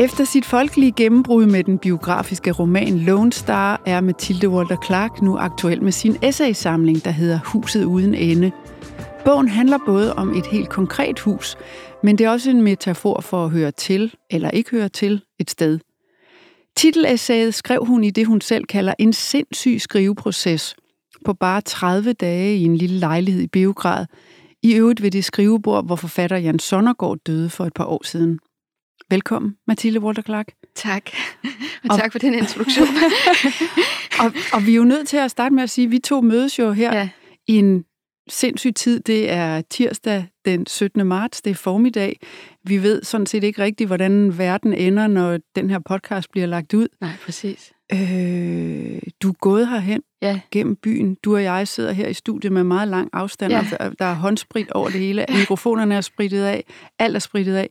Efter sit folkelige gennembrud med den biografiske roman Lone Star er Mathilde Walter Clark nu aktuel med sin essaysamling, der hedder Huset uden ende. Bogen handler både om et helt konkret hus, men det er også en metafor for at høre til, eller ikke høre til, et sted. Titelessayet skrev hun i det, hun selv kalder en sindssyg skriveproces på bare 30 dage i en lille lejlighed i Beograd, i øvrigt ved det skrivebord, hvor forfatter Jan Sonnergaard døde for et par år siden. Velkommen, Mathilde Walter Clark. Tak, og, og tak for den introduktion. og, og vi er jo nødt til at starte med at sige, at vi to mødes jo her ja. i en sindssyg tid. Det er tirsdag den 17. marts, det er formiddag. Vi ved sådan set ikke rigtigt, hvordan verden ender, når den her podcast bliver lagt ud. Nej, præcis. Øh, du er gået herhen ja. gennem byen. Du og jeg sidder her i studiet med meget lang afstand, ja. og der er håndsprit over det hele. Mikrofonerne er spritet af. Alt er spritet af.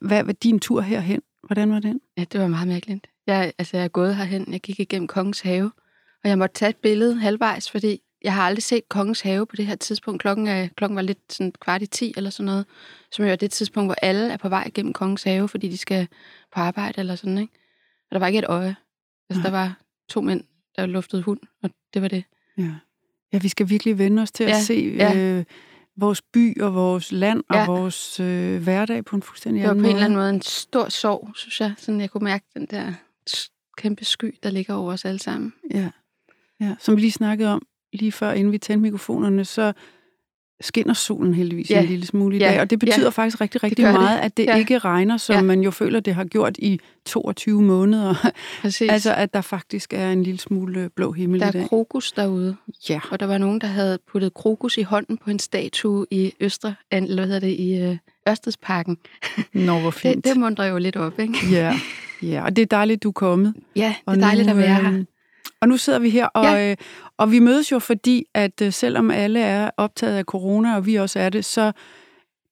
Hvad var din tur herhen? Hvordan var den? Ja, det var meget mærkeligt. Jeg, altså, jeg er gået herhen. Jeg gik igennem Kongens Have, og jeg måtte tage et billede halvvejs, fordi jeg har aldrig set Kongens Have på det her tidspunkt. Klokken, er, klokken var lidt sådan kvart i ti eller sådan noget, som jo er det tidspunkt, hvor alle er på vej gennem Kongens Have, fordi de skal på arbejde eller sådan, ikke? Og der var ikke et øje. Altså, Nej. der var to mænd, der luftede hund, og det var det. Ja, ja vi skal virkelig vende os til ja, at se ja. øh, vores by og vores land og ja. vores øh, hverdag på en fuldstændig anden måde. Det var på en eller anden måde en stor sorg, synes jeg. Sådan, jeg kunne mærke den der kæmpe sky, der ligger over os alle sammen. Ja. ja. Som vi lige snakkede om lige før, inden vi tændte mikrofonerne, så skinner solen heldigvis ja. en lille smule i dag, og det betyder ja. faktisk rigtig, rigtig det meget, det. at det ja. ikke regner, som ja. man jo føler, det har gjort i 22 måneder. Præcis. altså, at der faktisk er en lille smule blå himmel der i dag. Der er krokus derude, ja. og der var nogen, der havde puttet krokus i hånden på en statue i Østre, eller hvad hedder det, i øh, Ørstedsparken. Nå, hvor fint. det, det mundrer jo lidt op, ikke? Ja. ja, og det er dejligt, du er kommet. Ja, det er dejligt nu, at være her. Og nu sidder vi her, og, ja. øh, og vi mødes jo fordi, at øh, selvom alle er optaget af corona, og vi også er det, så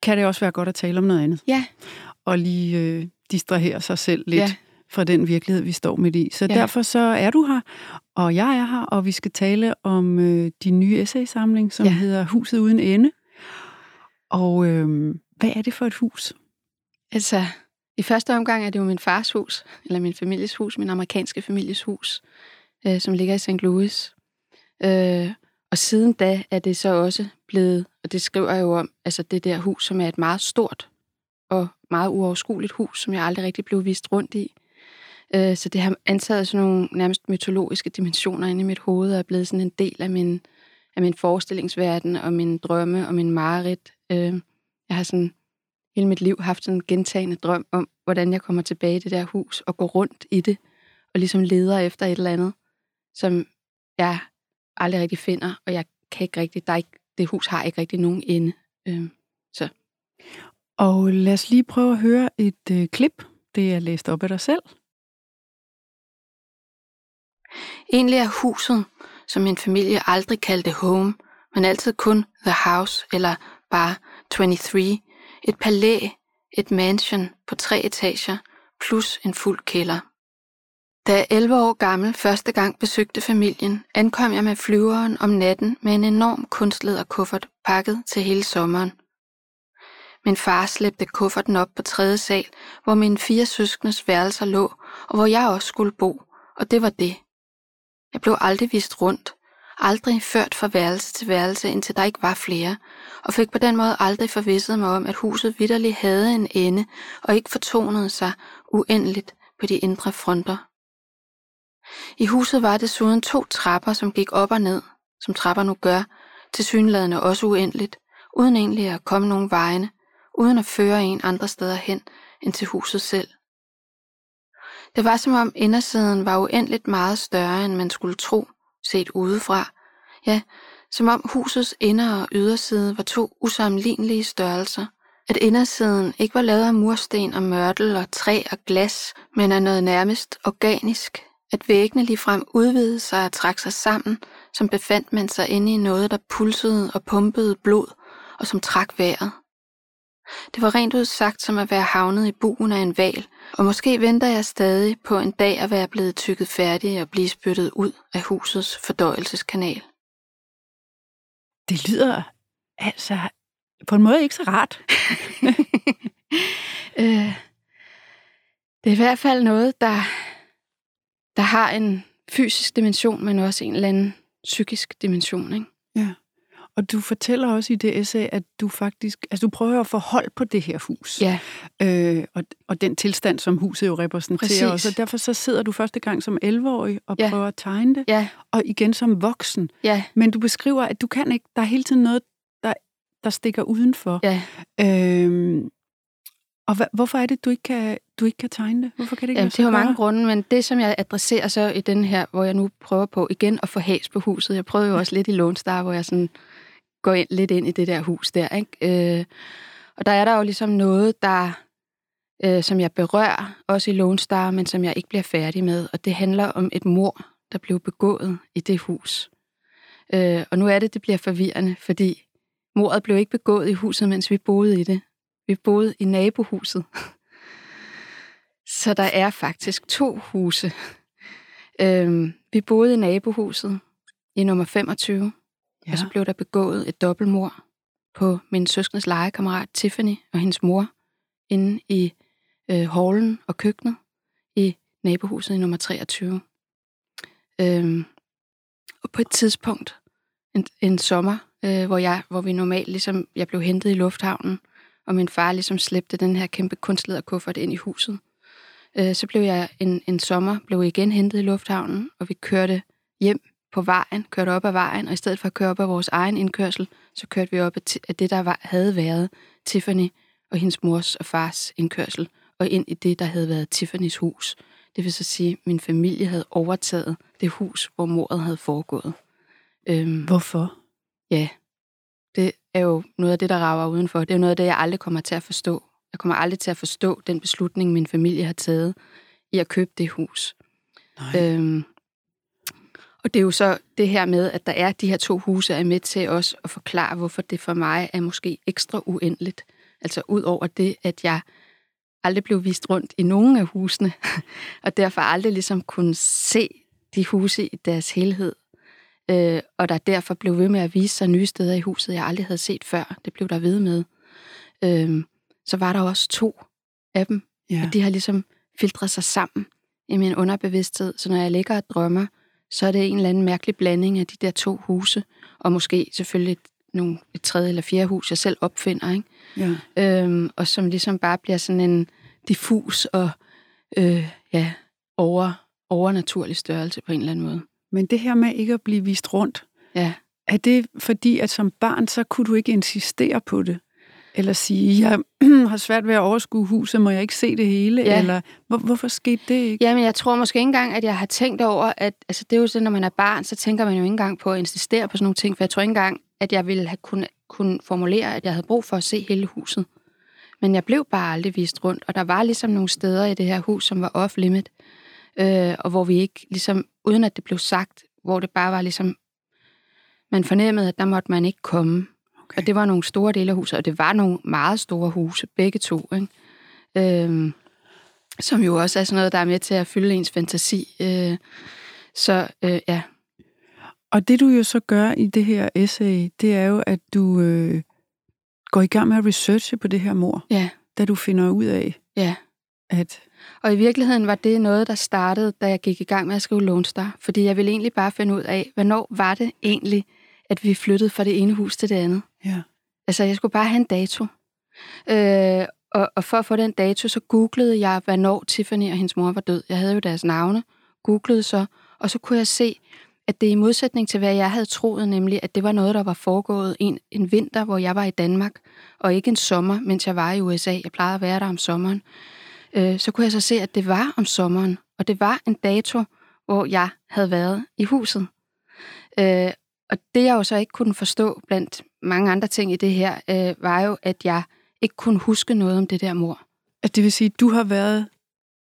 kan det også være godt at tale om noget andet. Ja. Og lige øh, distrahere sig selv lidt ja. fra den virkelighed, vi står midt i. Så ja. derfor så er du her, og jeg er her, og vi skal tale om øh, din nye essaysamling, som ja. hedder Huset uden ende. Og øh, hvad er det for et hus? Altså, i første omgang er det jo min fars hus, eller min families hus, min amerikanske families hus øh, som ligger i St. Louis. Øh, og siden da er det så også blevet, og det skriver jeg jo om, altså det der hus, som er et meget stort og meget uoverskueligt hus, som jeg aldrig rigtig blev vist rundt i. Øh, så det har antaget sådan nogle nærmest mytologiske dimensioner inde i mit hoved, og er blevet sådan en del af min, af min forestillingsverden, og min drømme, og min mareridt. Øh, jeg har sådan hele mit liv haft sådan en gentagende drøm om, hvordan jeg kommer tilbage i det der hus, og går rundt i det, og ligesom leder efter et eller andet som jeg aldrig rigtig finder, og jeg kan ikke rigtig, der er ikke, det hus har ikke rigtig nogen ende. Øh, så. Og lad os lige prøve at høre et øh, klip. Det er læst op af dig selv. Egentlig er huset, som min familie aldrig kaldte home, men altid kun The House eller bare 23, et palæ, et mansion på tre etager plus en fuld kælder. Da jeg 11 år gammel første gang besøgte familien, ankom jeg med flyveren om natten med en enorm kunstlederkuffert pakket til hele sommeren. Min far slæbte kufferten op på tredje sal, hvor mine fire søskendes værelser lå, og hvor jeg også skulle bo, og det var det. Jeg blev aldrig vist rundt, aldrig ført fra værelse til værelse, indtil der ikke var flere, og fik på den måde aldrig forvisset mig om, at huset vidderligt havde en ende og ikke fortonede sig uendeligt på de indre fronter. I huset var desuden to trapper, som gik op og ned, som trapper nu gør, til synladende også uendeligt, uden egentlig at komme nogen vegne, uden at føre en andre steder hen end til huset selv. Det var som om indersiden var uendeligt meget større, end man skulle tro, set udefra. Ja, som om husets inder- og yderside var to usammenlignelige størrelser. At indersiden ikke var lavet af mursten og mørtel og træ og glas, men af noget nærmest organisk, at væggene ligefrem udvidede sig og trak sig sammen, som befandt man sig inde i noget, der pulsede og pumpede blod, og som trak vejret. Det var rent ud sagt som at være havnet i buen af en val, og måske venter jeg stadig på en dag at være blevet tykket færdig og blive spyttet ud af husets fordøjelseskanal. Det lyder altså på en måde ikke så rart. øh, Det er i hvert fald noget, der, der har en fysisk dimension, men også en eller anden psykisk dimension. Ikke? Ja. Og du fortæller også i det essay, at du faktisk, altså du prøver at få hold på det her hus. Ja. Øh, og, og den tilstand, som huset jo repræsenterer. Præcis. Og så derfor så sidder du første gang som 11-årig og Ja. prøver at tegne det, Ja, og igen som voksen. ja, Men du beskriver, at du kan ikke, der er hele tiden noget, der, der stikker udenfor. ja. Øhm, og hva, hvorfor er det, du ikke kan, du ikke kan tegne det? Hvorfor kan det ikke Jamen, det er jo mange grunde, men det, som jeg adresserer så i den her, hvor jeg nu prøver på igen at få has på huset. Jeg prøvede jo også lidt i Lone Star, hvor jeg sådan går ind, lidt ind i det der hus der. Ikke? Øh, og der er der jo ligesom noget, der, øh, som jeg berører, også i Lone Star, men som jeg ikke bliver færdig med. Og det handler om et mor, der blev begået i det hus. Øh, og nu er det, det bliver forvirrende, fordi mordet blev ikke begået i huset, mens vi boede i det. Vi boede i nabohuset. Så der er faktisk to huse. Øhm, vi boede i nabohuset i nummer 25, ja. og så blev der begået et dobbeltmord på min søskens legekammerat Tiffany og hendes mor inde i øh, hallen og køkkenet i nabohuset i nummer 23. Øhm, og på et tidspunkt, en, en sommer, øh, hvor, jeg, hvor vi normalt ligesom, jeg blev hentet i lufthavnen, og min far ligesom slæbte den her kæmpe kunstlederkuffert ind i huset. Øh, så blev jeg en, en sommer, blev igen hentet i lufthavnen, og vi kørte hjem på vejen, kørte op ad vejen, og i stedet for at køre op ad vores egen indkørsel, så kørte vi op af det, der var, havde været Tiffany og hendes mors og fars indkørsel, og ind i det, der havde været Tiffany's hus. Det vil så sige, at min familie havde overtaget det hus, hvor mordet havde foregået. Øhm, Hvorfor? Ja, det er jo noget af det, der rager udenfor. Det er jo noget af det, jeg aldrig kommer til at forstå. Jeg kommer aldrig til at forstå den beslutning, min familie har taget i at købe det hus. Nej. Øhm, og det er jo så det her med, at der er de her to huse, er med til også at forklare, hvorfor det for mig er måske ekstra uendeligt. Altså ud over det, at jeg aldrig blev vist rundt i nogen af husene, og derfor aldrig ligesom kunne se de huse i deres helhed. Øh, og der derfor blev ved med at vise sig nye steder i huset, jeg aldrig havde set før. Det blev der ved med. Øh, så var der også to af dem, ja. og de har ligesom filtret sig sammen i min underbevidsthed. Så når jeg ligger og drømmer, så er det en eller anden mærkelig blanding af de der to huse, og måske selvfølgelig et, nogle, et tredje eller fjerde hus, jeg selv opfinder, ikke? ja. Øhm, og som ligesom bare bliver sådan en diffus og øh, ja, over, overnaturlig størrelse på en eller anden måde. Men det her med ikke at blive vist rundt, Ja. er det fordi, at som barn, så kunne du ikke insistere på det? Eller sige, jeg har svært ved at overskue huset, må jeg ikke se det hele? Ja. Eller hvor, hvorfor skete det ikke? Jamen, jeg tror måske ikke engang, at jeg har tænkt over, at altså, det er jo sådan, når man er barn, så tænker man jo ikke engang på at insistere på sådan nogle ting, for jeg tror ikke engang, at jeg ville have kunne, kunne formulere, at jeg havde brug for at se hele huset. Men jeg blev bare aldrig vist rundt, og der var ligesom nogle steder i det her hus, som var off-limit, øh, og hvor vi ikke, ligesom, uden at det blev sagt, hvor det bare var ligesom, man fornemmede, at der måtte man ikke komme. Okay. Og det var nogle store dele af huset, og det var nogle meget store huse, begge to, ikke? Øhm, som jo også er sådan noget, der er med til at fylde ens fantasi. Øh, så øh, ja, Og det du jo så gør i det her essay, det er jo, at du øh, går i gang med at researche på det her mor, ja, da du finder ud af, ja. at Og i virkeligheden var det noget, der startede, da jeg gik i gang med at skrive Lone Star. Fordi jeg ville egentlig bare finde ud af, hvornår var det egentlig, at vi flyttede fra det ene hus til det andet. ja, Altså, jeg skulle bare have en dato. Øh, og, og for at få den dato, så googlede jeg, hvornår Tiffany og hendes mor var død. Jeg havde jo deres navne, googlede så, og så kunne jeg se, at det i modsætning til, hvad jeg havde troet, nemlig, at det var noget, der var foregået en, en vinter, hvor jeg var i Danmark, og ikke en sommer, mens jeg var i USA. Jeg plejede at være der om sommeren. Øh, så kunne jeg så se, at det var om sommeren, og det var en dato, hvor jeg havde været i huset. Øh, og det, jeg jo så ikke kunne forstå blandt mange andre ting i det her, øh, var jo, at jeg ikke kunne huske noget om det der mor. at det vil sige, at du har været,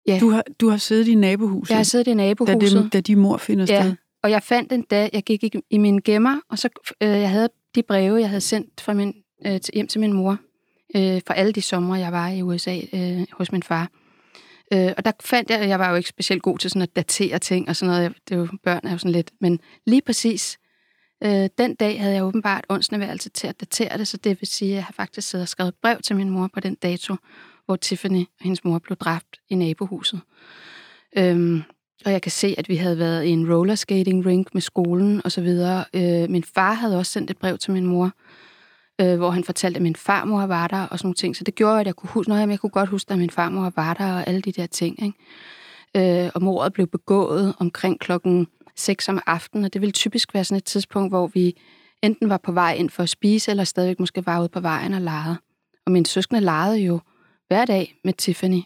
Ja. du har, du har siddet i nabohuset, Jeg har siddet i da, nabohuset. det, da de mor finder Ja. sted. Og jeg fandt en dag, jeg gik i, i mine gemmer, og så øh, jeg havde de breve, jeg havde sendt fra min, øh, hjem til min mor, øh, fra alle de somre, jeg var i USA øh, hos min far. Øh, og der fandt jeg, jeg var jo ikke specielt god til sådan at datere ting og sådan noget, det er jo, børn er jo sådan lidt, men lige præcis øh, den dag havde jeg åbenbart åndsneværelse til at datere det, så det vil sige, at jeg har faktisk siddet og skrevet brev til min mor på den dato, hvor Tiffany og hendes mor blev dræbt i nabohuset. Øhm, og jeg kan se, at vi havde været i en rollerskating rink med skolen og så videre. Øh, min far havde også sendt et brev til min mor, øh, hvor han fortalte, at min farmor var der og sådan nogle ting. Så det gjorde, at jeg kunne huske noget, jeg kunne godt huske, at min farmor var der og alle de der ting. Ikke? Øh, og mordet blev begået omkring klokken 6 om aftenen, og det ville typisk være sådan et tidspunkt, hvor vi enten var på vej ind for at spise, eller stadigvæk måske var ude på vejen og legede. Og min søskende legede jo hver dag med Tiffany.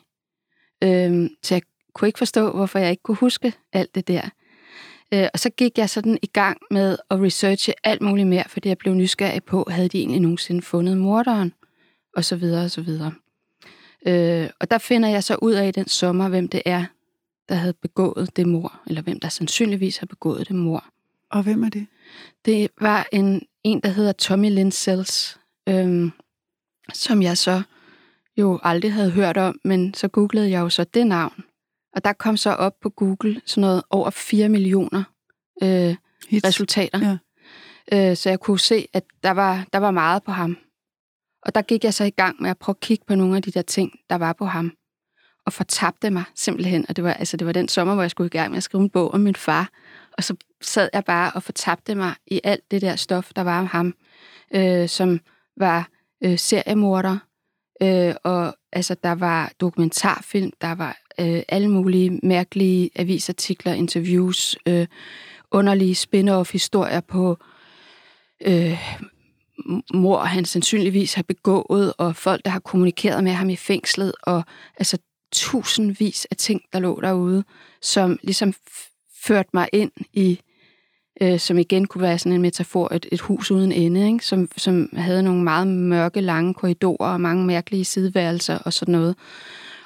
Øh, så jeg kunne ikke forstå, hvorfor jeg ikke kunne huske alt det der. Øh, og så gik jeg sådan i gang med at researche alt muligt mere, fordi jeg blev nysgerrig på, havde de egentlig nogensinde fundet morderen? Og så videre, og så videre. Øh, og der finder jeg så ud af i den sommer, hvem det er, der havde begået det mor, eller hvem der sandsynligvis har begået det mor. Og hvem er det? Det var en, en der hedder Tommy Lynn Sells, øh, som jeg så jo aldrig havde hørt om, men så googlede jeg jo så det navn. Og der kom så op på Google sådan noget over 4 millioner øh, resultater. Ja. Øh, så jeg kunne se, at der var, der var meget på ham. Og der gik jeg så i gang med at prøve at kigge på nogle af de der ting, der var på ham. Og fortabte mig simpelthen. Og det var, altså, det var den sommer, hvor jeg skulle i gang med at skrive en bog om min far. Og så sad jeg bare og fortabte mig i alt det der stof, der var om ham. Øh, som var øh, seriemorder. Øh, og altså, der var dokumentarfilm, der var øh, alle mulige mærkelige avisartikler, interviews, øh, underlige spin-off-historier på øh, mor, han sandsynligvis har begået, og folk, der har kommunikeret med ham i fængslet, og altså tusindvis af ting, der lå derude, som ligesom førte mig ind i, øh, som igen kunne være sådan en metafor, et, et hus uden ende, ikke? Som, som havde nogle meget mørke, lange korridorer og mange mærkelige sideværelser og sådan noget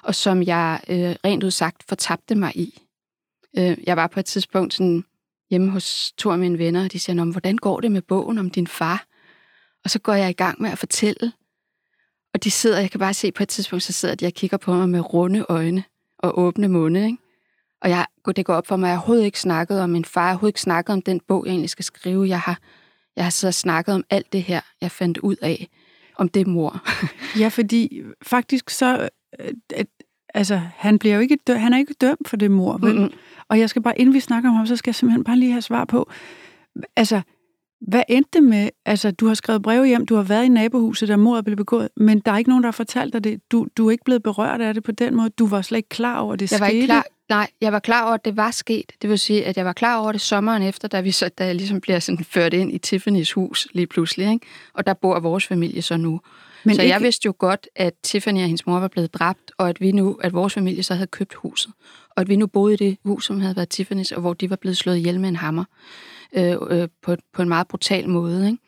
og som jeg øh, rent udsagt fortabte mig i. Øh, jeg var på et tidspunkt sådan hjemme hos to af mine venner, og de siger, hvordan går det med bogen om din far? Og så går jeg i gang med at fortælle, og de sidder, jeg kan bare se på et tidspunkt, så sidder de og kigger på mig med runde øjne og åbne munde, ikke? Og jeg, det går op for mig, at jeg overhovedet ikke snakket om min far, jeg har overhovedet ikke snakket om den bog, jeg egentlig skal skrive. Jeg har, jeg har så snakket om alt det her, jeg fandt ud af, om det mor. ja, fordi faktisk så, øh, at, altså, han, bliver jo ikke dø- han er ikke dømt for det mor, vel? Mm-hmm. Og jeg skal bare, inden vi snakker om ham, så skal jeg simpelthen bare lige have svar på, altså, hvad endte det med? Altså, du har skrevet breve hjem, du har været i nabohuset, der mordet blev begået, men der er ikke nogen, der har fortalt dig det. Du, du er ikke blevet berørt af det på den måde. Du var slet ikke klar over, det jeg var skete. Ikke klar, nej, jeg var klar over, at det var sket. Det vil sige, at jeg var klar over det sommeren efter, da, vi så, da jeg ligesom bliver sådan ført ind i Tiffany's hus lige pludselig. Ikke? Og der bor vores familie så nu. Men så ikke... jeg vidste jo godt, at Tiffany og hendes mor var blevet dræbt, og at vi nu, at vores familie så havde købt huset. Og at vi nu boede i det hus, som havde været Tiffany's, og hvor de var blevet slået ihjel med en hammer. Øh, øh, på, på en meget brutal måde, ikke?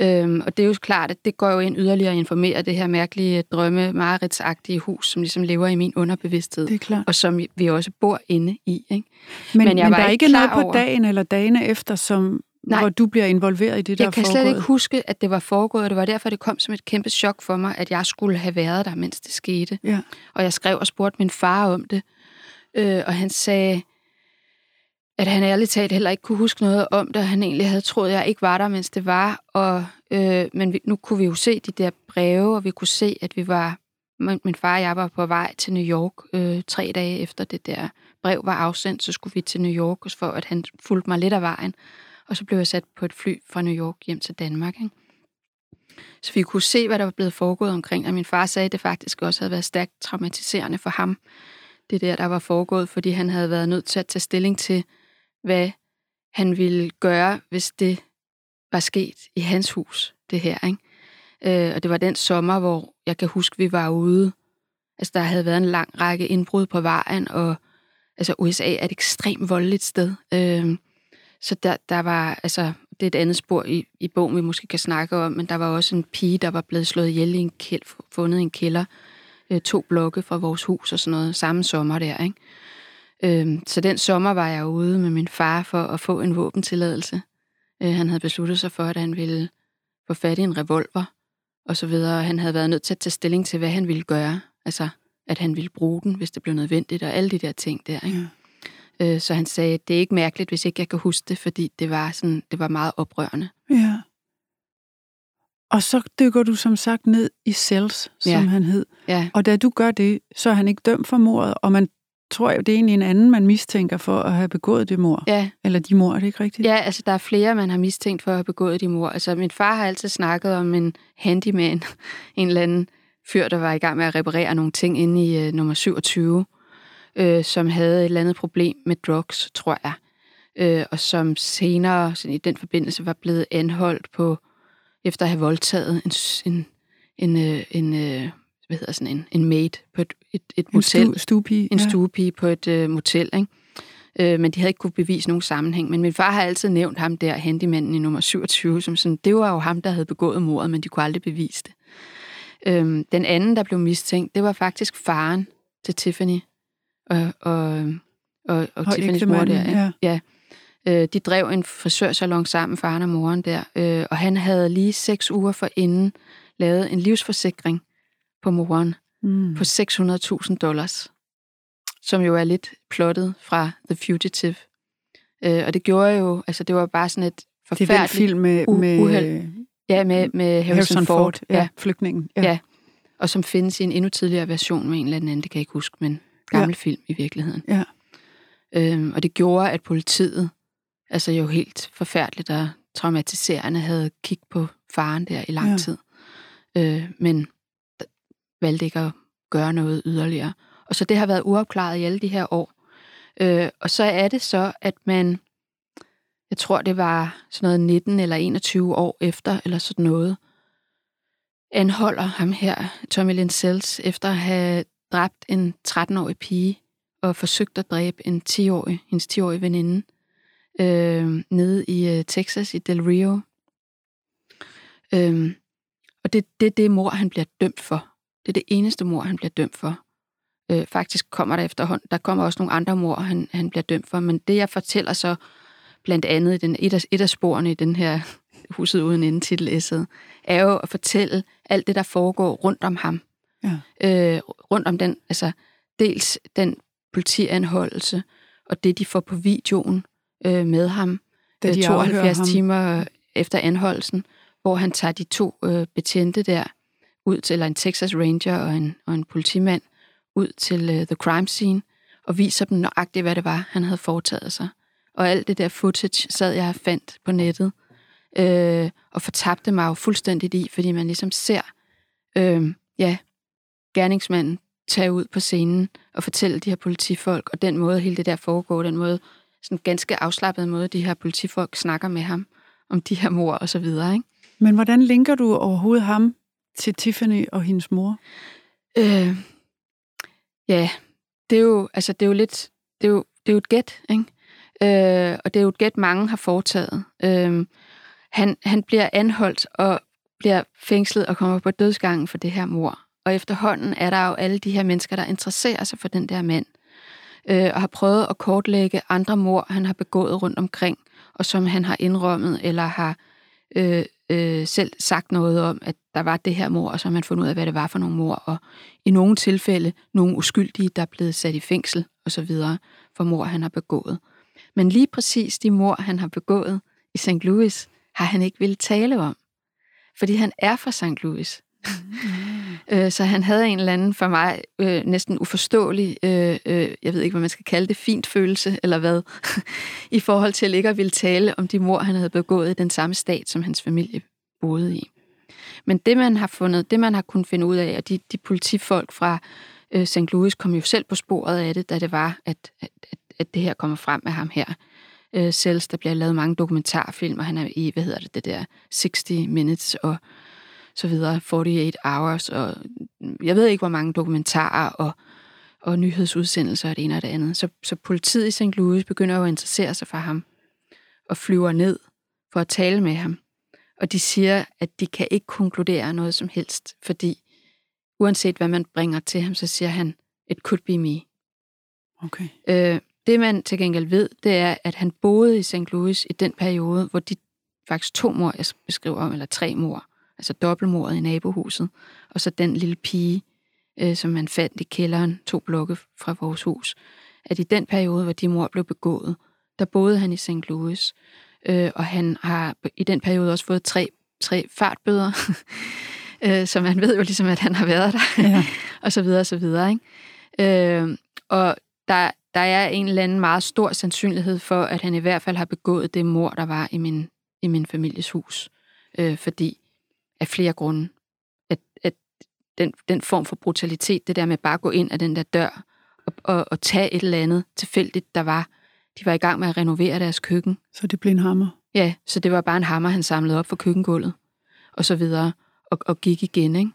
Øhm, og det er jo klart, at det går jo ind yderligere at informere det her mærkelige drømme, mareridsagtige hus, som ligesom lever i min underbevidsthed. Det er klart. Og som vi også bor inde i. Ikke? Men, men, jeg men var der er ikke noget på over... dagen eller dagene efter, som, Nej. hvor du bliver involveret i det, der Jeg kan slet ikke huske, at det var foregået, og det var derfor, det kom som et kæmpe chok for mig, at jeg skulle have været der, mens det skete. Ja. Og jeg skrev og spurgte min far om det, øh, og han sagde, at han ærligt talt heller ikke kunne huske noget om det, og han egentlig havde troet, at jeg ikke var der, mens det var. Og, øh, men vi, nu kunne vi jo se de der breve, og vi kunne se, at vi var, min, min far og jeg var på vej til New York øh, tre dage efter det der brev var afsendt, så skulle vi til New York, for at han fulgte mig lidt af vejen. Og så blev jeg sat på et fly fra New York hjem til Danmark. Ikke? Så vi kunne se, hvad der var blevet foregået omkring, og min far sagde, at det faktisk også havde været stærkt traumatiserende for ham, det der, der var foregået, fordi han havde været nødt til at tage stilling til, hvad han ville gøre, hvis det var sket i hans hus, det her. Ikke? Øh, og det var den sommer, hvor jeg kan huske, vi var ude. Altså, der havde været en lang række indbrud på vejen, og altså, USA er et ekstremt voldeligt sted. Øh, så der, der var, altså, det er et andet spor i, i bogen, vi måske kan snakke om, men der var også en pige, der var blevet slået ihjel i en kæld, fundet i en kælder, øh, to blokke fra vores hus og sådan noget, samme sommer der, ikke? Øh, så den sommer var jeg ude med min far for at få en våbentilladelse. Øh, han havde besluttet sig for, at han ville få fat i en revolver og så videre. Han havde været nødt til at tage stilling til, hvad han ville gøre. Altså, at han ville bruge den, hvis det blev nødvendigt, og alle de der ting der. Ikke? Ja. Øh, så han sagde, det er ikke mærkeligt, hvis ikke jeg kan huske det, fordi det var, sådan, det var meget oprørende. Ja. Og så dykker du som sagt ned i Cells, som Ja. han hed. Ja, Og da du gør det, så er han ikke dømt for mordet, og man tror jo, det er egentlig en anden, man mistænker for at have begået det mord. ja, Eller de mord, er det ikke rigtigt? ja, altså der er flere, man har mistænkt for at have begået de mord. Altså min far har altid snakket om en handyman, en eller anden fyr, der var i gang med at reparere nogle ting inde i øh, nummer 27, øh, som havde et eller andet problem med drugs, tror jeg. Øh, og som senere sådan i den forbindelse var blevet anholdt på, efter at have voldtaget en, en, en, øh, en øh, hvad hedder sådan en, en maid på et, et, et En motel. stu, stuepige. en ja. stuepige på et øh, motel, ikke? Øh, men de havde ikke kunne bevise nogen sammenhæng. Men min far har altid nævnt ham der, handymanden i nummer 27, som sådan, det var jo ham, der havde begået mordet, men de kunne aldrig bevise det. Øhm, den anden, der blev mistænkt, det var faktisk faren til Tiffany og, og, og, og, Og Tiffany's mor der. Ikke? ja. ja. Øh, de drev en frisørsalon sammen, faren og moren der, øh, og han havde lige seks uger for inden lavet en livsforsikring på moren Mm. på 600.000 dollars, som jo er lidt plottet fra The Fugitive. Øh, og det gjorde jo, altså det var bare sådan et Det er forfærdeligt... den film med, med uheld. Ja, med, med Harrison, Harrison Ford. Ford, ja, ja. flygtningen. Ja. Og som findes i en endnu tidligere version med en eller anden, det kan jeg ikke huske, men gammel ja. film i virkeligheden. Ja. Øhm, og det gjorde, at politiet, altså jo helt forfærdeligt og traumatiserende, havde kigget på faren der i lang Ja. ja. tid. Øh, men valgte ikke at gøre noget yderligere. Og så det har været uopklaret i alle de her år. Øh, og så er det så, at man, jeg tror det var sådan noget 19 eller 21 år efter, eller sådan noget, anholder ham her, Tommy Lynn Sells, efter at have dræbt en 13-årig pige og forsøgt at dræbe en 10-årig, hendes 10-årige veninde, øh, nede i øh, Texas, i Del Rio. Øh, og det er det, det mor, han bliver dømt for. Det er det eneste mor, han bliver dømt for. Øh, faktisk kommer der efterhånden, der kommer også nogle andre mor, han, han bliver dømt for, men det jeg fortæller så, blandt andet i den, et, af, et af sporene i den her huset uden ende titel er jo at fortælle alt det, der foregår rundt om ham. Ja. Øh, rundt om den, altså dels den politianholdelse, og det, de får på videoen øh, med ham, Da de øh, 72 afhører ham. timer efter anholdelsen, hvor han tager de to øh, betjente der ud til, eller en Texas Ranger og en, og en politimand, ud til uh, the crime scene, og viser dem nøjagtigt, hvad det var, han havde foretaget sig. Og alt det der footage sad jeg og fandt på nettet, øh, og fortabte mig jo fuldstændigt i, fordi man ligesom ser, øh, ja, gerningsmanden tage ud på scenen og fortælle de her politifolk, og den måde, hele det der foregår, den måde, sådan ganske afslappet måde, de her politifolk snakker med ham om de her mor og så videre, ikke? Men hvordan linker du overhovedet ham til Tiffany og hendes mor? Øh, ja, det er jo, altså, det er jo lidt, det er jo, det er jo et gæt, ikke? Øh, og det er jo et gæt, mange har foretaget. Øh, han, han bliver anholdt og bliver fængslet og kommer på dødsgangen for det her mor. Og efterhånden er der jo alle de her mennesker, der interesserer sig for den der mand, øh, og har prøvet at kortlægge andre mor, han har begået rundt omkring, og som han har indrømmet, eller har øh, øh, selv sagt noget om, at der var det her mor, og så har man fundet ud af, hvad det var for nogle mor, og i nogle tilfælde nogle uskyldige, der er blevet sat i fængsel og så videre for mor, han har begået. Men lige præcis de mor, han har begået i St. Louis, har han ikke ville tale om. Fordi han er fra St. Louis. Mm-hmm. Øh, Så han havde en eller anden for mig øh, næsten uforståelig, øh, øh, jeg ved ikke, hvad man skal kalde det, fint følelse, eller hvad, i forhold til ikke at ville tale om de mor, han havde begået i den samme stat, som hans familie boede i. Men det, man har fundet, det man har kunnet finde ud af, og de, de politifolk fra øh, St. Louis kom jo selv på sporet af det, da det var, at, at, at, at det her kommer frem med ham her. Øh, Selv, der bliver lavet mange dokumentarfilm, og han er i, hvad hedder det, det der 60 Minutes og så videre, 48 Hours, og jeg ved ikke, hvor mange dokumentarer og, og nyhedsudsendelser og det ene og det andet. Så, så politiet i St. Louis begynder jo at interessere sig for ham, og flyver ned for at tale med ham. Og de siger, at de kan ikke konkludere noget som helst, fordi uanset hvad man bringer til ham, så siger han, it could be me. Okay. Øh, det man til gengæld ved, det er, at han boede i St. Louis i den periode, hvor de faktisk to mor, jeg beskriver om, eller tre mor, altså dobbeltmordet i nabohuset, og så den lille pige, øh, som man fandt i kælderen, to blokke fra vores hus, at i den periode, hvor de mor blev begået, der boede han i St. Louis, øh, og han har i den periode også fået tre tre fartbøder. øh, så man ved jo ligesom, at han har været der, ja. og så videre, og så videre. Ikke? Øh, og der, der er en eller anden meget stor sandsynlighed for, at han i hvert fald har begået det mor, der var i min, i min families hus. Øh, fordi af flere grunde. At, at den, den form for brutalitet, det der med bare at gå ind af den der dør og, og, og tage et eller andet tilfældigt, der var. De var i gang med at renovere deres køkken. Så det blev en hammer? Ja, så det var bare en hammer, han samlede op for køkkengulvet, og så videre, og, og gik igen, ikke?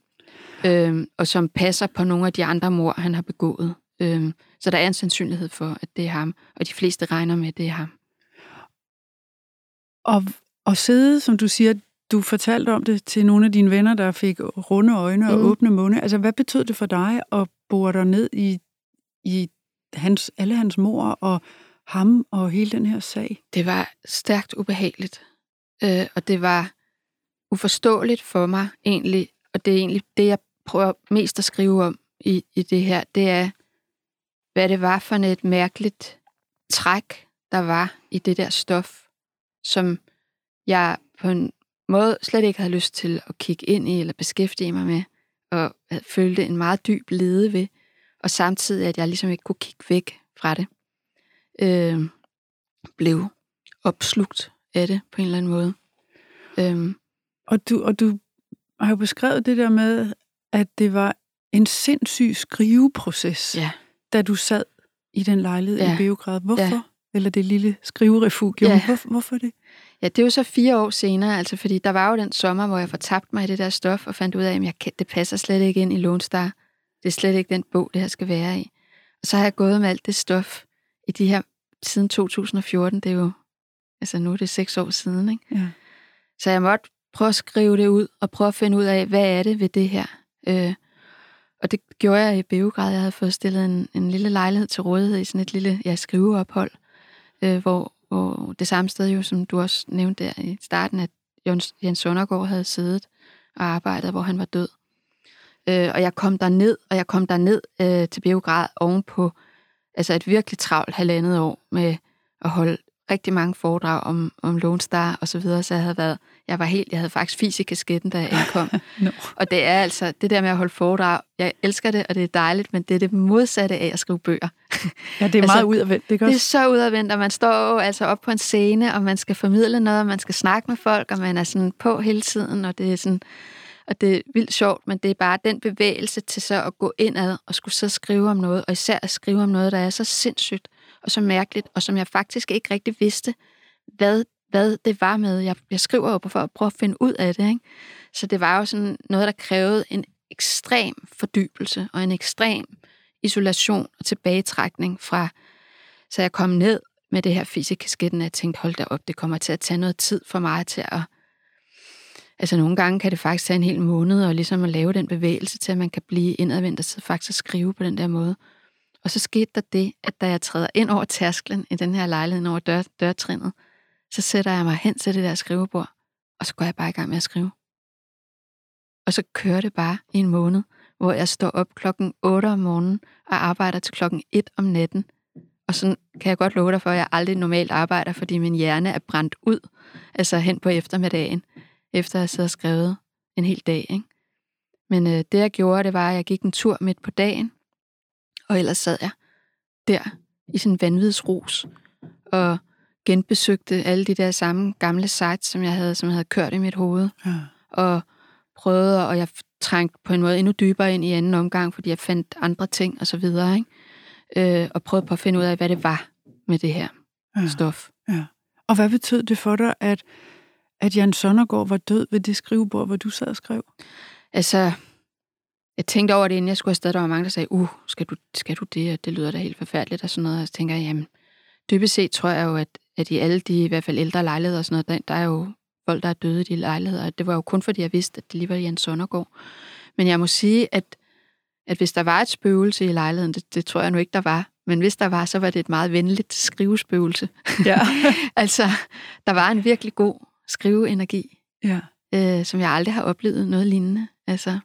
Øhm, og som passer på nogle af de andre mor, han har begået. Øhm, så der er en sandsynlighed for, at det er ham, og de fleste regner med, at det er ham. Og, og sidde, som du siger, du fortalte om det til nogle af dine venner, der fik runde øjne mm. og åbne munde. Altså, hvad betød det for dig at bore dig ned i, i hans, alle hans mor og ham og hele den her sag? Det var stærkt ubehageligt, øh, og det var uforståeligt for mig egentlig, og det er egentlig det, jeg prøver mest at skrive om i, i det her, det er, hvad det var for et mærkeligt træk, der var i det der stof, som jeg på en måde slet ikke havde lyst til at kigge ind i eller beskæftige mig med, og følte en meget dyb lede ved, og samtidig at jeg ligesom ikke kunne kigge væk fra det. Øh, blev opslugt af det på en eller anden måde. Øh, og, du, og du har jo beskrevet det der med, at det var en sindssyg skriveproces, ja. da du sad i den lejlighed ja. i Beograd. Hvorfor? Ja. Eller det lille skriverefugium. Ja. Hvor, hvorfor det? Ja, det er jo så fire år senere, altså fordi der var jo den sommer, hvor jeg fortabte mig i det der stof, og fandt ud af, at jeg kan, det passer slet ikke ind i Lone Star. Det er slet ikke den bog, det her skal være i. Og så har jeg gået med alt det stof i de her, siden 2014, det er jo, altså nu er det seks år siden, ikke? Ja. Så jeg måtte prøve at skrive det ud, og prøve at finde ud af, hvad er det ved det her? Øh, og det gjorde jeg i Beograd. Jeg havde fået stillet en, en lille lejlighed til rådighed i sådan et lille ja, skriveophold, øh, hvor, hvor det samme sted jo, som du også nævnte der i starten, at Jens, Jens Søndergaard havde siddet og arbejdet, hvor han var død. Øh, og jeg kom der ned, og jeg kom der ned øh, til Beograd ovenpå altså et virkelig travlt halvandet år med at holde rigtig mange foredrag om, om Lone Star og så videre, så jeg havde været, jeg var helt, jeg havde faktisk fysikasketten, da jeg ankom. no. Og det er altså, det der med at holde foredrag, jeg elsker det, og det er dejligt, men det er det modsatte af at skrive bøger. ja, det er altså, meget udadvendt, det, det er så udadvendt, og man står jo altså op på en scene, og man skal formidle noget, og man skal snakke med folk, og man er sådan på hele tiden, og det er sådan, og det er vildt sjovt, men det er bare den bevægelse til så at gå indad og skulle så skrive om noget, og især at skrive om noget, der er så sindssygt og så mærkeligt, og som jeg faktisk ikke rigtig vidste, hvad, hvad det var med. Jeg, jeg skriver jo for at prøve at finde ud af det. Ikke? Så det var jo sådan noget, der krævede en ekstrem fordybelse og en ekstrem isolation og tilbagetrækning fra, så jeg kom ned med det her fysiske og jeg tænkte, hold da op, det kommer til at tage noget tid for mig til at Altså nogle gange kan det faktisk tage en hel måned og ligesom at lave den bevægelse til, at man kan blive indadvendt og sidde faktisk skrive på den der måde. Og så skete der det, at da jeg træder ind over tærsklen i den her lejlighed over dør, dørtrinnet, så sætter jeg mig hen til det der skrivebord, og så går jeg bare i gang med at skrive. Og så kører det bare i en måned, hvor jeg står op klokken 8 om morgenen og arbejder til klokken 1 om natten. Og sådan kan jeg godt love dig for, at jeg aldrig normalt arbejder, fordi min hjerne er brændt ud, altså hen på eftermiddagen efter at have siddet og skrevet en hel dag. Ikke? Men øh, det jeg gjorde, det var, at jeg gik en tur midt på dagen, og ellers sad jeg der i sådan en vanvidsrus og genbesøgte alle de der samme gamle sites, som jeg havde, som jeg havde kørt i mit hoved. Ja. Og prøvede, og jeg trængte på en måde endnu dybere ind i anden omgang, fordi jeg fandt andre ting og så videre, ikke? Øh, og prøvede på at finde ud af, hvad det var med det her ja. stof. Ja. Og hvad betød det for dig, at at Jan Søndergaard var død ved det skrivebord, hvor du sad og skrev? Altså, jeg tænkte over det, inden jeg skulle afsted. Der var mange, der sagde, uh, skal du, skal du det? Det lyder da helt forfærdeligt og sådan noget. Og så tænker jeg, jamen, dybest set tror jeg jo, at, at i alle de i hvert fald ældre lejligheder og sådan noget, der, der er jo folk, der er døde i de lejligheder. Det var jo kun fordi, jeg vidste, at det lige var Jan Søndergaard. Men jeg må sige, at, at hvis der var et spøgelse i lejligheden, det, det tror jeg nu ikke, der var. Men hvis der var, så var det et meget venligt skrivespøgelse. Ja. altså, der var en virkelig god skriveenergi, ja. øh, som jeg aldrig har oplevet noget lignende. Altså,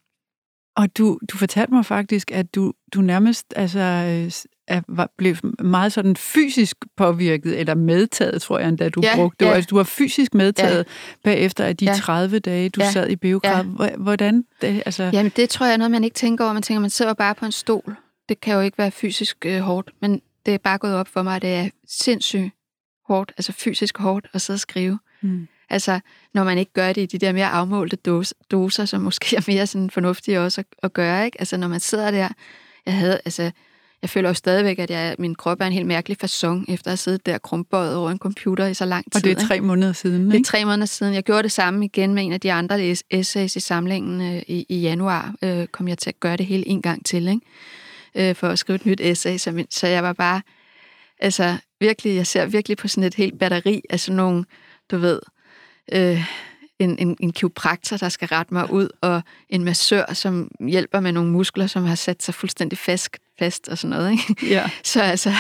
Og du, du fortalte mig faktisk, at du, du nærmest altså, øh, er, var, blev meget sådan fysisk påvirket, eller medtaget, tror jeg endda, du Ja, brugte. ja. Altså, du var fysisk medtaget ja. bagefter af de Ja. 30 dage, du ja. sad i biograf. Ja. Hvordan? Det, altså, Jamen, det tror jeg er noget, man ikke tænker over. Man tænker, man sidder bare på en stol. Det kan jo ikke være fysisk øh, hårdt, men det er bare gået op for mig, at det er sindssygt hårdt, altså fysisk hårdt at sidde og skrive. Mm. Altså, når man ikke gør det i de der mere afmålte doser, doser som måske er mere sådan fornuftige også at, at gøre, ikke? Altså, når man sidder der, jeg havde, altså, jeg føler jo stadigvæk, at jeg, min krop er en helt mærkelig façon, efter at have siddet der krumbøjet over en computer i så lang tid. og det er ikke? tre måneder siden, Det er ikke? tre måneder siden. Jeg gjorde det samme igen med en af de andre es- essays i samlingen øh, i, i januar. Øh, kom jeg til at gøre det hele en gang til, ikke? Øh, for at skrive et nyt essay. Så, min- så jeg var bare, altså virkelig, jeg ser virkelig på sådan et helt batteri af sådan nogle, du ved, øh, en, en, en kiropraktor, der skal rette mig ud, og en massør, som hjælper med nogle muskler, som har sat sig fuldstændig fast, fast og sådan noget. Ikke? Ja. Så altså,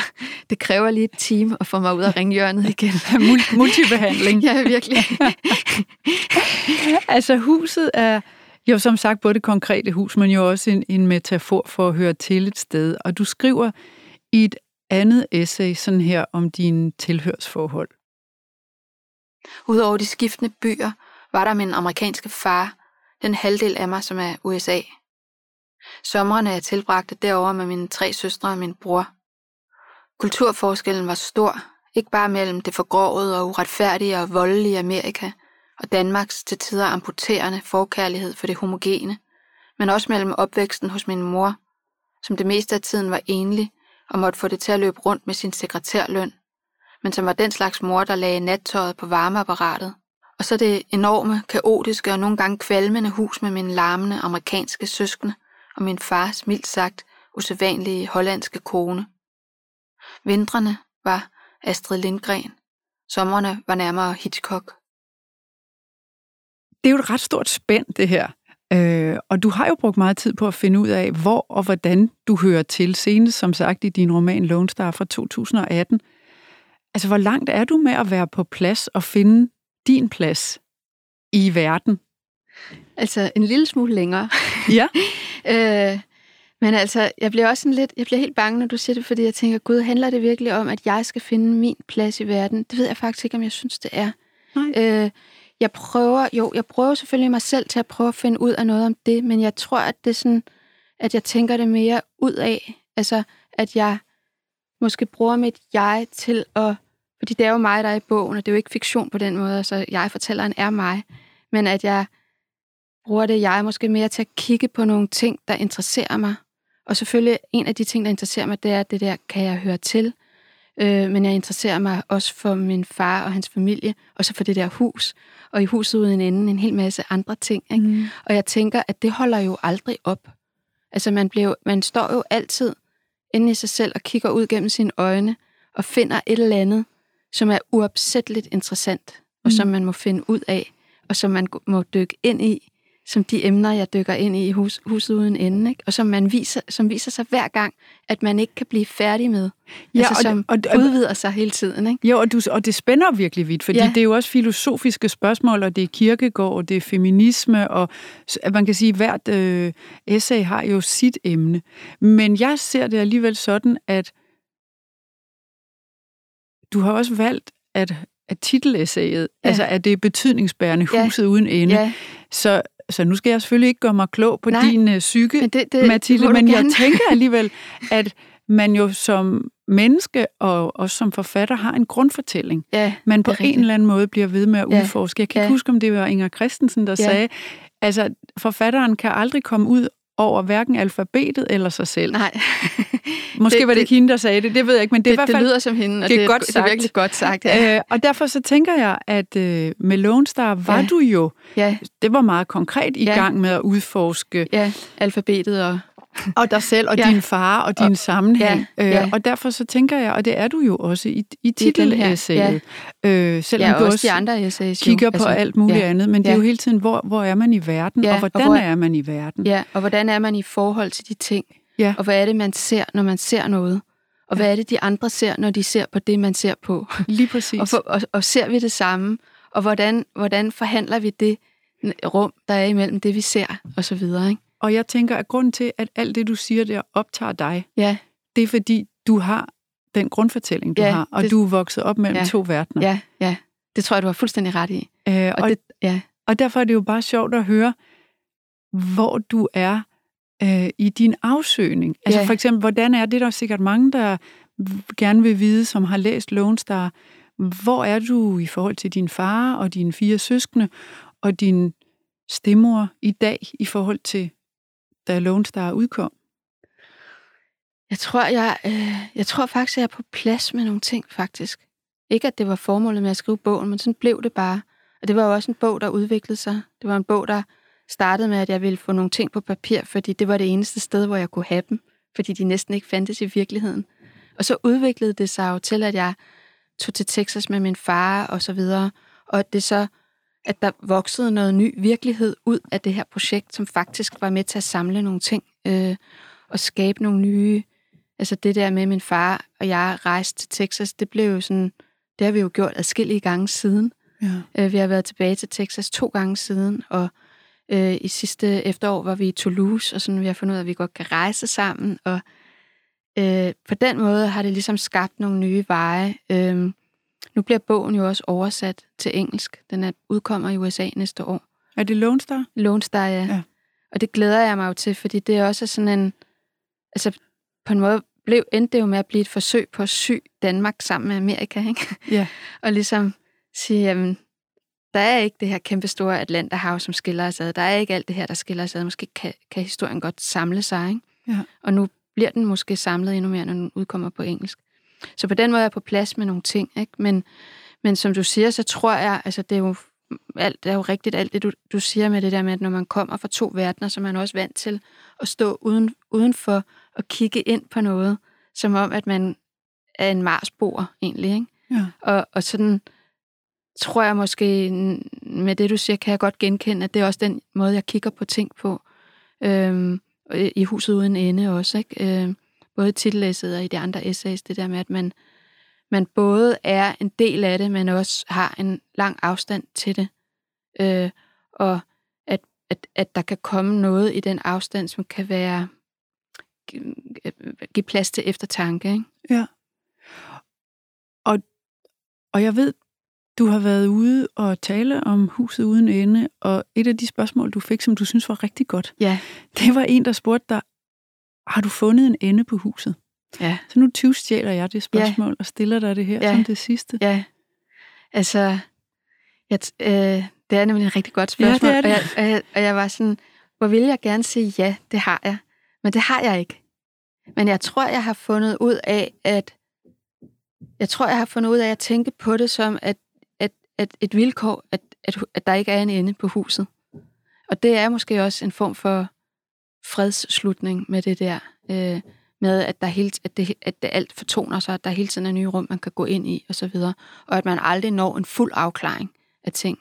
det kræver lige et team at få mig ud af ringhjørnet igen. Mul- multibehandling. Ja, virkelig. Altså huset er jo som sagt både det konkrete hus, men jo også en, en metafor for at høre til et sted. Og du skriver i et andet essay sådan her om dine tilhørsforhold. Udover de skiftende byer, var der min amerikanske far, den halvdel af mig, som er USA. Sommerne jeg tilbragte derover med mine tre søstre og min bror. Kulturforskellen var stor, ikke bare mellem det forgrovede og uretfærdige og voldelige Amerika og Danmarks til tider amputerende forkærlighed for det homogene, men også mellem opvæksten hos min mor, som det meste af tiden var enlig og måtte få det til at løbe rundt med sin sekretærløn, men som var den slags mor, der lagde nattøjet på varmeapparatet. Og så det enorme, kaotiske og nogle gange kvalmende hus med mine larmende amerikanske søskende og min fars mildt sagt usædvanlige hollandske kone. Vintrene var Astrid Lindgren. Sommerne var nærmere Hitchcock. Det er jo et ret stort spænd, det her. Øh, og du har jo brugt meget tid på at finde ud af, hvor og hvordan du hører til. Senest, som sagt, i din roman Lone Star fra 2018. Altså, hvor langt er du med at være på plads og finde din plads i verden? Altså en lille smule længere. Ja. øh, men altså, jeg bliver også sådan lidt, jeg bliver helt bange, når du siger det, fordi jeg tænker, gud, handler det virkelig om, at jeg skal finde min plads i verden? Det ved jeg faktisk ikke, om jeg synes, det er. Nej. Øh, jeg prøver, jo, jeg prøver selvfølgelig mig selv til at prøve at finde ud af noget om det, men jeg tror, at det er sådan, at jeg tænker det mere ud af. Altså, at jeg måske bruger mit jeg til at, fordi det er jo mig, der er i bogen, og det er jo ikke fiktion på den måde, altså jeg-fortælleren er mig, men at jeg bruger det jeg måske mere til at kigge på nogle ting, der interesserer mig. Og selvfølgelig en af de ting, der interesserer mig, det er det der, kan jeg høre til? Øh, men jeg interesserer mig også for min far og hans familie, og så for det der hus. Og i huset uden ende en hel masse andre ting. Ikke? Mm. Og jeg tænker, at det holder jo aldrig op. Altså man, bliver, man står jo altid inde i sig selv og kigger ud gennem sine øjne og finder et eller andet, som er uopsætteligt interessant, og som Mm. man må finde ud af, og som man må dykke ind i, som de emner, jeg dykker ind i i hus, huset uden ende, ikke? og som, man viser, som viser sig hver gang, at man ikke kan blive færdig med. Ja, altså, og som og det- udvider sig hele tiden. Ikke? Jo, og, du, og det spænder virkelig vidt, fordi Ja. det er jo også filosofiske spørgsmål, og det er kirkegård, og det er feminisme, og at man kan sige, at hvert øh, essay har jo sit emne. Men jeg ser det alligevel sådan, at du har også valgt, at, at titelessayet, Ja. ja. altså at det er betydningsbærende Ja. huset uden ende. Ja, Så, så nu skal jeg selvfølgelig ikke gøre mig klog på Nej, din uh, psyke, men det, det Mathilde, men jeg tænker alligevel, at man jo som menneske og også som forfatter har en grundfortælling, ja, man på en eller anden måde bliver ved med at Ja. udforske. Jeg kan Ja. ikke huske, om det var Inger Christensen, der Ja. sagde, altså forfatteren kan aldrig komme ud over hverken alfabetet eller sig selv. Nej. Måske det- var det det- ikke hende, der sagde det, det ved jeg ikke, men det, Det, er i hvert det fald... lyder som hende, og det er det, godt det er sagt. virkelig godt sagt. Ja. Øh, og derfor så tænker jeg, at øh, med Lone Star var Ja. du jo, ja, det var meget konkret i Ja. gang med at udforske ja, alfabetet og... og dig selv og Ja. din far og din sammenhæng. Ja, Øh, ja. og derfor så tænker jeg, og det er du jo også i, i titelessayet, øh, selvom Ja, du også de andre essays. jo. kigger på alt muligt ja, andet, men det er ja. jo hele tiden, hvor, hvor er man i verden, Ja, og og hvordan hvor- er man i verden? Ja, og hvordan er man i forhold til de ting? Ja. Og hvad er det, man ser, når man ser noget? Og hvad er det, de andre ser, når de ser på det, man ser på? Lige præcis. Og, for, og, og ser vi det samme? Og hvordan, hvordan forhandler vi det rum, der er imellem det, vi ser, og så videre, ikke? Og jeg tænker, at grunden til, at alt det, du siger der, optager dig, Ja, det er fordi, du har den grundfortælling, du Ja, har, og det- du er vokset op mellem Ja. to verdener. ja, ja. Det tror jeg, du har fuldstændig ret i. Øh, Og, og, det, ja, og derfor er det jo bare sjovt at høre, hvor du er øh, i din afsøgning. Altså Ja. for eksempel, hvordan er det, der er sikkert mange, der gerne vil vide, som har læst Lone Star. Hvor er du i forhold til din far og dine fire søskende og din stemor i dag i forhold til, da Lone Star udkom? Jeg tror, jeg, øh, jeg tror faktisk, jeg er på plads med nogle ting, faktisk. Ikke, at det var formålet med at skrive bogen, men sådan blev det bare. Og det var jo også en bog, der udviklede sig. Det var en bog, der startede med, at jeg ville få nogle ting på papir, fordi det var det eneste sted, hvor jeg kunne have dem, fordi de næsten ikke fandtes i virkeligheden. Og så udviklede det sig jo til, at jeg tog til Texas med min far og så videre, og det så, at der voksede noget ny virkelighed ud af det her projekt, som faktisk var med til at samle nogle ting øh, og skabe nogle nye altså det der med min far og jeg rejste til Texas, det blev jo sådan, det har vi jo gjort adskillige gange siden. Ja. Øh, Vi har været tilbage til Texas to gange siden, og øh, i sidste efterår var vi i Toulouse, og sådan vi har fundet ud af, at vi godt kan rejse sammen, og øh, på den måde har det ligesom skabt nogle nye veje. Øh, nu bliver bogen jo også oversat til engelsk. Den er, udkommer i USA næste år. Er det Lone Star? Lone Star, ja. Ja. Og det glæder jeg mig jo til, fordi det er også sådan en... Altså, på en måde blev, endte det jo med at blive et forsøg på at sy Danmark sammen med Amerika, ikke? Ja. og ligesom sige, jamen, der er ikke det her kæmpe store Atlanterhav, som skiller os ad. Der er ikke alt det her, der skiller os ad. Måske kan, kan historien godt samle sig, ikke? Ja. Og nu bliver den måske samlet endnu mere, når den udkommer på engelsk. Så på den måde er jeg på plads med nogle ting, ikke? Men, men som du siger, så tror jeg, altså det er jo alt det er jo rigtigt, alt det du, du siger med det der med, at når man kommer fra to verdener, så er man også vant til at stå uden, udenfor og kigge ind på noget, som om, at man er en marsboer egentlig, ikke? Ja. Og, og sådan tror jeg måske, med det du siger, kan jeg godt genkende, at det er også den måde, jeg kigger på ting på. Øhm, i huset uden ende også, ikke? Øhm, både i titellæsset og i de andre essays, det der med, at man, man både er en del af det, men også har en lang afstand til det. Øh, og at, at, at der kan komme noget i den afstand, som kan være gi- give plads til eftertanke. Ikke? Ja. Og, og jeg ved, du har været ude og tale om huset uden ende, og et af de spørgsmål, du fik, som du synes var rigtig godt, Ja. det var en, der spurgte dig, har du fundet en ende på huset? Ja. Så nu 20 stjæler jeg det spørgsmål ja. og stiller dig det her Ja. som det sidste. Ja, altså, jeg, t- øh, det er nemlig et rigtig godt spørgsmål. Ja, det er det. Og, jeg, og, jeg, og jeg var sådan, hvor ville jeg gerne sige, ja, det har jeg. Men det har jeg ikke. Men jeg tror, jeg har fundet ud af, at jeg tror, jeg har fundet ud af at tænke på det som, at, at, at et vilkår, at, at, at der ikke er en ende på huset. Og det er måske også en form for fredsslutning med det der, øh, med at, der hele, at, det, at det alt fortoner sig, at der hele tiden er nye rum, man kan gå ind i, og så videre. Og at man aldrig når en fuld afklaring af ting.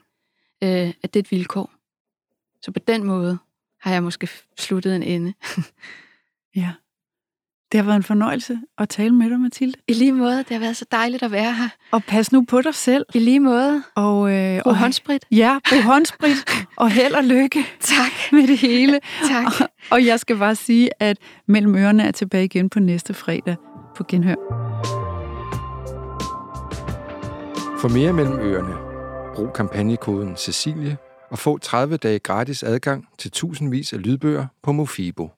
Øh, at det er et vilkår. Så på den måde har jeg måske sluttet en ende. Ja. Det har været en fornøjelse at tale med dig, Mathilde. I lige måde, det har været så dejligt at være her. Og pas nu på dig selv. I lige måde, Og, øh, brug og håndsprit. Ja, brug håndsprit, og held og lykke Tak. med det hele. Tak. Og, og jeg skal bare sige, at Mellem Ørerne er tilbage igen på næste fredag på Genhør. For mere mellem ørerne, brug kampagnekoden Cecilie og få 30 dage gratis adgang til tusindvis af lydbøger på Mofibo.